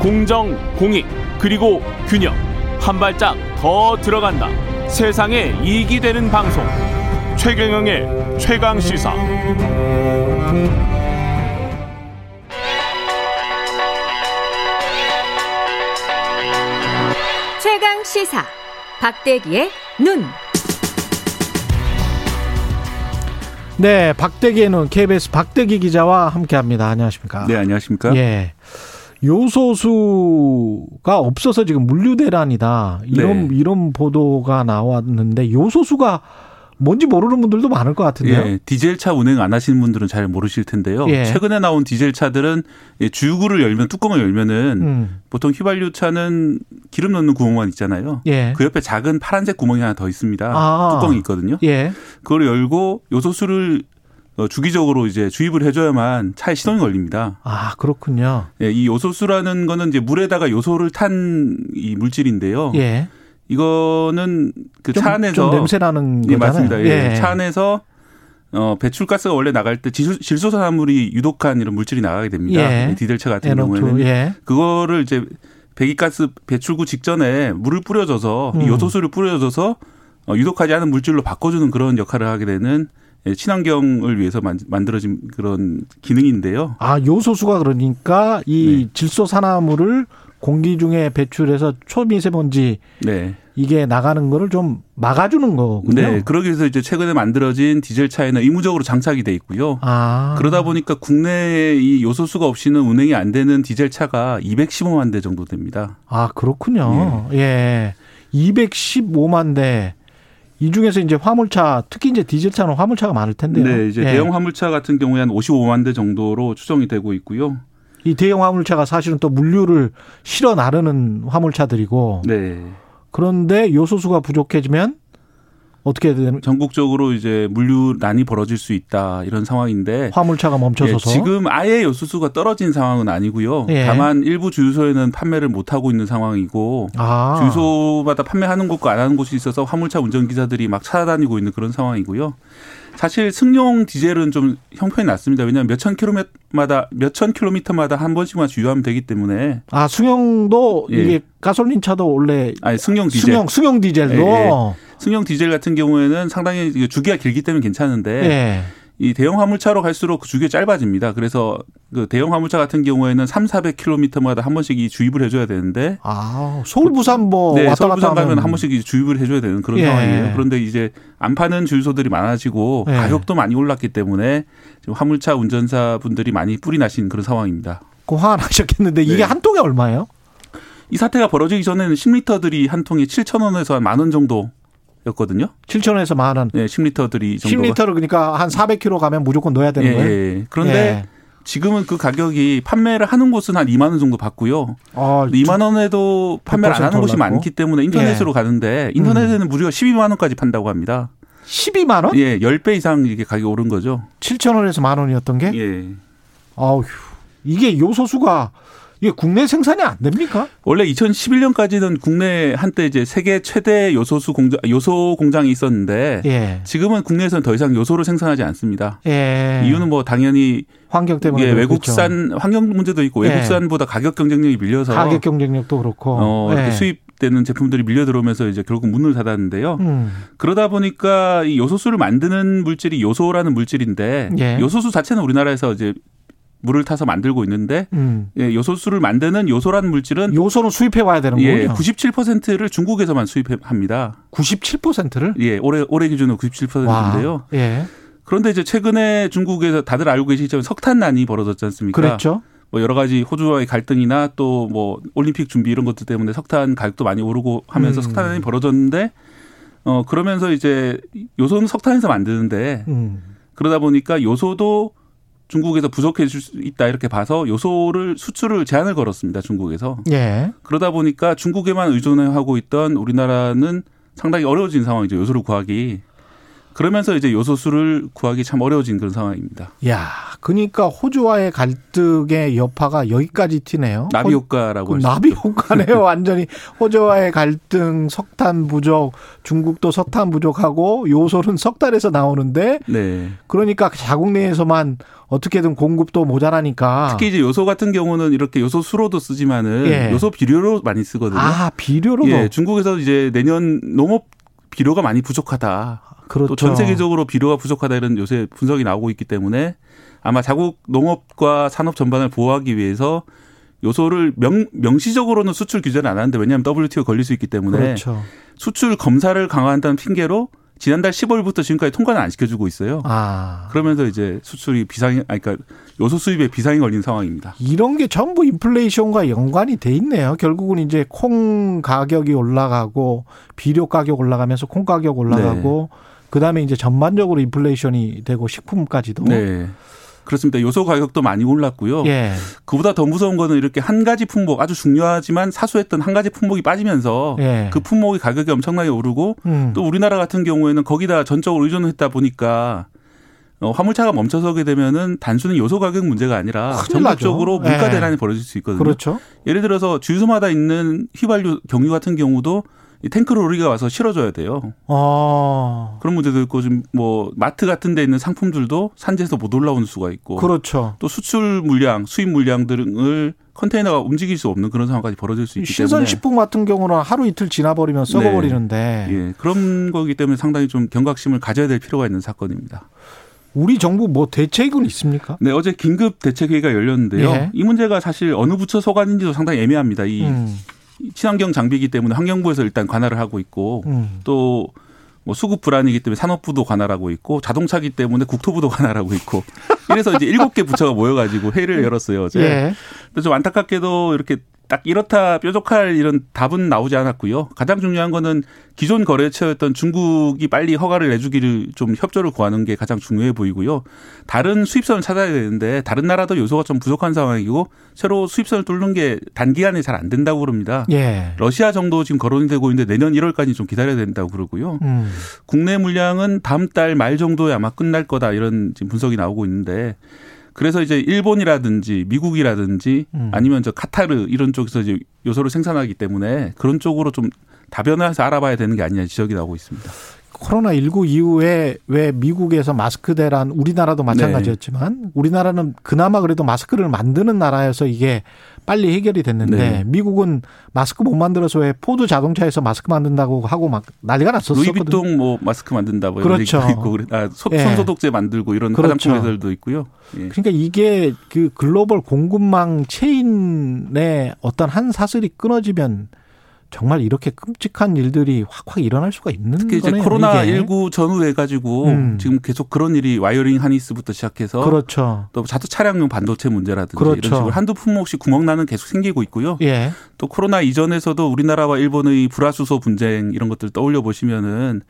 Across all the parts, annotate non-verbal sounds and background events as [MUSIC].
공정, 공익, 그리고 균형. 한 발짝 더 들어간다. 세상에 이익이 되는 방송. 최경영의 최강 시사. 최강 시사. 박대기의 눈. 네, 박대기의 눈 KBS 박대기 기자와 함께합니다. 안녕하십니까? 네, 안녕하십니까? 예. 요소수가 없어서 지금 물류 대란이다. 이런 네. 이런 보도가 나왔는데 요소수가 뭔지 모르는 분들도 많을 것 같은데요. 예, 디젤 차 운행 안 하시는 분들은 잘 모르실 텐데요. 예. 최근에 나온 디젤 차들은 예, 주유구를 열면 뚜껑을 열면은 음. 보통 휘발유 차는 기름 넣는 구멍만 있잖아요. 예. 그 옆에 작은 파란색 구멍이 하나 더 있습니다. 아. 뚜껑이 있거든요. 예. 그걸 열고 요소수를 어, 주기적으로 이제 주입을 해줘야만 차에 시동이 걸립니다. 아, 그렇군요. 예, 이 요소수라는 거는 이제 물에다가 요소를 탄 이 물질인데요. 예. 이거는 그 좀, 차 안에서 좀 냄새 나는 예, 거잖아요. 맞습니다. 예. 차 안에서 어, 배출가스가 원래 나갈 때 질- 질소 산화물이 유독한 이런 물질이 나가게 됩니다. 예. 이 디젤차 같은 NO2, 경우에는 예. 그거를 이제 배기가스 배출구 직전에 물을 뿌려줘서 이 음. 요소수를 뿌려줘서 어, 유독하지 않은 물질로 바꿔주는 그런 역할을 하게 되는 예, 친환경을 위해서 만, 만들어진 그런 기능인데요. 아, 요소수가 그러니까 이 네. 질소 산화물을 공기 중에 배출해서 초미세먼지 네. 이게 나가는 거를 좀 막아주는 거군요. 네. 그러기 위해서 이제 최근에 만들어진 디젤 차에는 의무적으로 장착이 돼 있고요. 아. 그러다 보니까 국내에 이 요소수가 없이는 운행이 안 되는 디젤 차가 215만 대 정도 됩니다. 아, 그렇군요. 예. 215만 대. 이 중에서 이제 화물차, 특히 이제 디젤차는 화물차가 많을 텐데요. 네, 이제 예. 대형 화물차 같은 경우에 한 55만 대 정도로 추정이 되고 있고요. 이 대형 화물차가 사실은 또 물류를 실어 나르는 화물차들이고 네. 그런데 요소수가 부족해지면 어떻게 되는 전국적으로 이제 물류난이 벌어질 수 있다 이런 상황인데 화물차가 예, 멈춰서서 지금 아예 요소수가 떨어진 상황은 아니고요. 예. 다만 일부 주유소에는 판매를 못 하고 있는 상황이고 아. 주유소마다 판매하는 곳과 안 하는 곳이 있어서 화물차 운전기사들이 막 찾아다니고 있는 그런 상황이고요. 사실 승용 디젤은 좀 형편이 낮습니다. 왜냐하면 몇천 킬로미터마다 몇천 킬로미터마다 한 번씩만 주유하면 되기 때문에 아, 승용도 예. 이게 가솔린 차도 원래 아니 승용 디젤 승용 승용 디젤도 예, 예. 승용 디젤 같은 경우에는 상당히 주기가 길기 때문에 괜찮은데 예. 이 대형 화물차로 갈수록 그 주기가 짧아집니다. 그래서 그 대형 화물차 같은 경우에는 3, 400km마다 한 번씩 이 주입을 해줘야 되는데 아, 서울 부산 뭐 네, 왔다 서울 부산 가면 하면 한 번씩 이 주입을 해줘야 되는 그런 예. 상황이에요. 그런데 이제 안 파는 주유소들이 많아지고 예. 가격도 많이 올랐기 때문에 지금 화물차 운전사 분들이 많이 뿔이 나신 그런 상황입니다. 그 화가 나셨겠는데 이게 네. 한 통에 얼마예요? 이 사태가 벌어지기 전에는 10리터들이 한 통에 7천 원에서 한 만 원 정도 였거든요. 7천 원에서 만 원. 네, 10리터들이 정도가 10리터를 그러니까 한 400km 가면 무조건 넣어야 되는 예, 거예요? 예. 그런데 예. 지금은 그 가격이 판매를 하는 곳은 한 2만 원 정도 받고요. 어, 2만 원에도 판매를 안 하는 곳이 100% 많기 때문에 인터넷으로 가는데 인터넷에는 무려 12만 원까지 판다고 합니다. 12만 원? 예, 10배 이상 이게 가격이 오른 거죠. 7천 원에서 만 원이었던 게? 예. 아우 이게 요소수가 이게 국내 생산이 안 됩니까? 원래 2011년까지는 국내 한때 이제 세계 최대 요소수 공장 요소 공장이 있었는데 예. 지금은 국내에서는 더 이상 요소를 생산하지 않습니다. 예. 이유는 뭐 당연히 환경 때문에 예, 그렇겠죠. 외국산 환경 문제도 있고 예. 외국산보다 가격 경쟁력이 밀려서 가격 경쟁력도 그렇고. 어, 예. 수입 되는 제품들이 밀려 들어오면서 이제 결국 문을 닫았는데요. 음. 그러다 보니까 이 요소수를 만드는 물질이 요소라는 물질인데 예. 요소수 자체는 우리나라에서 이제 물을 타서 만들고 있는데 음. 예, 요소수를 만드는 요소라는 물질은 요소는 수입해 와야 되는 예, 거군요. 97%를 중국에서만 수입합니다. 97%를? 예, 올해 올해 기준으로 97%인데요. 예. 그런데 이제 최근에 중국에서 다들 알고 계시지만 석탄난이 벌어졌지 않습니까? 그랬죠. 뭐 여러 가지 호주와의 갈등이나 또 뭐 올림픽 준비 이런 것들 때문에 석탄 가격도 많이 오르고 하면서 음. 석탄난이 벌어졌는데 어 그러면서 이제 요소는 석탄에서 만드는데 음. 그러다 보니까 요소도 중국에서 부족해질 수 있다 이렇게 봐서 요소를 수출을 제한을 걸었습니다 중국에서 예. 그러다 보니까 중국에만 의존하고 있던 우리나라는 상당히 어려워진 상황이죠 요소를 구하기 그러면서 이제 요소수를 구하기 참 어려워진 그런 상황입니다. 야, 그러니까 호주와의 갈등의 여파가 여기까지 튀네요. 나비 호- 효과라고 그 할수 나비. 효과네요. [LAUGHS] 완전히 호주와의 갈등, 석탄 부족, 중국도 석탄 부족하고 요소는 석탄에서 나오는데 네. 그러니까 자국 내에서만 어떻게든 공급도 모자라니까. 특히 이제 요소 같은 경우는 이렇게 요소 수로도 쓰지만은 예. 요소 비료로 많이 쓰거든요. 아 비료로도 예, 중국에서 이제 내년 농업 비료가 많이 부족하다. 그렇죠. 또전 세계적으로 비료가 부족하다 이런 요새 분석이 나오고 있기 때문에 아마 자국 농업과 산업 전반을 보호하기 위해서 요소를 명, 명시적으로는 수출 규제는 안 하는데 왜냐하면 WTO 걸릴 수 있기 때문에 그렇죠. 수출 검사를 강화한다는 핑계로 지난달 15일부터 지금까지 통과는 안 시켜주고 있어요. 아 그러면서 이제 수출이 비상이, 아니, 그러니까 요소 수입에 비상이 걸린 상황입니다. 이런 게 전부 인플레이션과 연관이 돼 있네요. 결국은 이제 콩 가격이 올라가고 비료 가격 올라가면서 콩 가격 올라가고 그다음에 이제 전반적으로 인플레이션이 되고 식품까지도 네. 그렇습니다. 요소 가격도 많이 올랐고요. 예. 그보다 더 무서운 거는 이렇게 한 가지 품목 아주 중요하지만 사소했던 한 가지 품목이 빠지면서 예. 그 품목의 가격이 엄청나게 오르고 음. 또 우리나라 같은 경우에는 거기다 전적으로 의존했다 보니까 어, 화물차가 멈춰서게 되면은 단순히 요소 가격 문제가 아니라. 전국적으로 물가 예. 대란이 벌어질 수 있거든요. 그렇죠. 예를 들어서 주유소마다 있는 휘발유 경유 같은 경우도 이 탱크로리가 와서 실어줘야 돼요. 어. 그런 문제도 있고 지금 뭐 마트 같은 데 있는 상품들도 산지에서 못 올라오는 수가 있고 그렇죠. 또 수출 물량, 수입 물량 등을 컨테이너가 움직일 수 없는 그런 상황까지 벌어질 수 있기 때문에 신선식품 같은 경우는 하루 이틀 지나버리면 썩어버리는데 예, 그런 거기 때문에 상당히 좀 경각심을 가져야 될 필요가 있는 사건입니다. 우리 정부 뭐 대책은 있습니까? 네, 어제 긴급 대책회의가 열렸는데요. 예. 이 문제가 사실 어느 부처 소관인지도 상당히 애매합니다. 이 음, 친환경 장비이기 때문에 환경부에서 일단 관할을 하고 있고 음. 또뭐 수급 불안이기 때문에 산업부도 관할하고 있고 자동차기 때문에 국토부도 [LAUGHS] 관할하고 있고 이래서 이제 일곱 개 부처가 모여가지고 회의를 열었어요 어제. 예. 근데 좀 안타깝게도 이렇게 딱 이렇다 뾰족할 이런 답은 나오지 않았고요. 가장 중요한 거는 기존 거래처였던 중국이 빨리 허가를 내주기를 좀 협조를 구하는 게 가장 중요해 보이고요. 다른 수입선을 찾아야 되는데 다른 나라도 요소가 좀 부족한 상황이고 새로 수입선을 뚫는 게 단기간에 잘 안 된다고 그럽니다. 예. 러시아 정도 지금 거론이 되고 있는데 내년 1월까지 좀 기다려야 된다고 그러고요. 음. 국내 물량은 다음 달 말 정도에 아마 끝날 거다 이런 지금 분석이 나오고 있는데 그래서 이제 일본이라든지 미국이라든지 음. 아니면 저 카타르 이런 쪽에서 이제 요소를 생산하기 때문에 그런 쪽으로 좀 다변화해서 알아봐야 되는 게 아니냐 지적이 나오고 있습니다. 코로나 19 이후에 왜 미국에서 마스크 대란 우리나라도 마찬가지였지만 우리나라는 그나마 그래도 마스크를 만드는 나라여서 이게 빨리 해결이 됐는데 네. 미국은 마스크 못 만들어서 왜 포드 자동차에서 마스크 만든다고 하고 막 난리가 났었거든요. 루이비통 뭐 마스크 만든다 뭐 이런 그렇죠. 얘기도 있고. 아, 소, 예. 손소독제 만들고 이런 그렇죠. 화장품 회사들도 있고요. 예. 그러니까 이게 그 글로벌 공급망 체인의 어떤 한 사슬이 끊어지면 정말 이렇게 끔찍한 일들이 확확 일어날 수가 있는 특히 이제 거네요. 코로나 이게. 19 전후해 가지고 음. 지금 계속 그런 일이 wiring harness부터 시작해서 그렇죠. 또 자동 차량용 반도체 문제라든지 그렇죠. 이런 식으로 한두 품목씩 구멍 나는 계속 생기고 있고요. 예. 또 코로나 이전에서도 우리나라와 일본의 불화수소 분쟁 이런 것들 떠올려 보시면은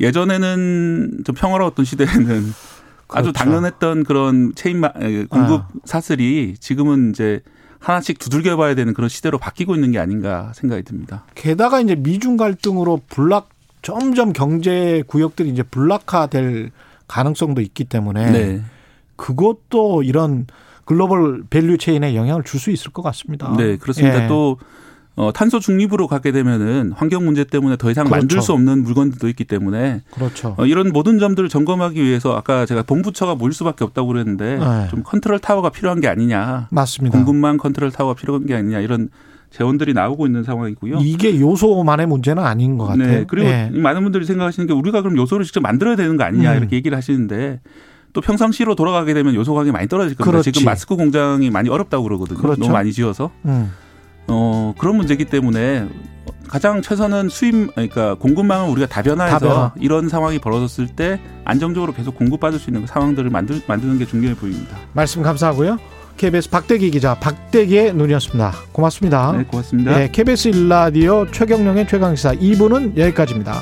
예전에는 좀 평화로웠던 시대에는 [LAUGHS] 아주 그렇죠. 당연했던 그런 체인 공급 아. 사슬이 지금은 이제 하나씩 두들겨 봐야 되는 그런 시대로 바뀌고 있는 게 아닌가 생각이 듭니다. 게다가 이제 미중 갈등으로 블록 점점 경제 구역들이 이제 블록화될 가능성도 있기 때문에 네. 그것도 이런 global value chain에 영향을 줄 수 있을 것 같습니다. 네, 그렇습니다. 예. 또 어, 탄소 중립으로 가게 되면은 환경 문제 때문에 더 이상 만들 그렇죠. 수 없는 물건들도 있기 때문에 그렇죠. 어, 이런 모든 점들을 점검하기 위해서 아까 제가 범부처가 모일 수밖에 없다고 그랬는데 네. 좀 컨트롤 타워가 필요한 게 아니냐. 맞습니다. 공급망 컨트롤 타워가 필요한 게 아니냐 이런 제언들이 나오고 있는 상황이고요. 이게 요소만의 문제는 아닌 것 같아요. 네. 그리고 예. 많은 분들이 생각하시는 게 우리가 그럼 요소를 직접 만들어야 되는 거 아니냐 음. 이렇게 얘기를 하시는데 또 평상시로 돌아가게 되면 요소 가격이 많이 떨어질 겁니다. 그렇지. 지금 마스크 공장이 많이 어렵다고 그러거든요. 그렇죠. 너무 많이 지어서. 음. 어, 그런 문제이기 때문에 가장 최선은 수입, 그러니까 공급망을 우리가 다변화해서 다변화. 이런 상황이 벌어졌을 때 안정적으로 계속 공급받을 수 있는 상황들을 만들, 만드는 게 중요해 보입니다. 말씀 감사하고요. KBS 박대기 기자 박대기의 눈이었습니다. 고맙습니다. 네, 고맙습니다. 네, KBS 일라디오 최경령의 최강시사 2부는 여기까지입니다.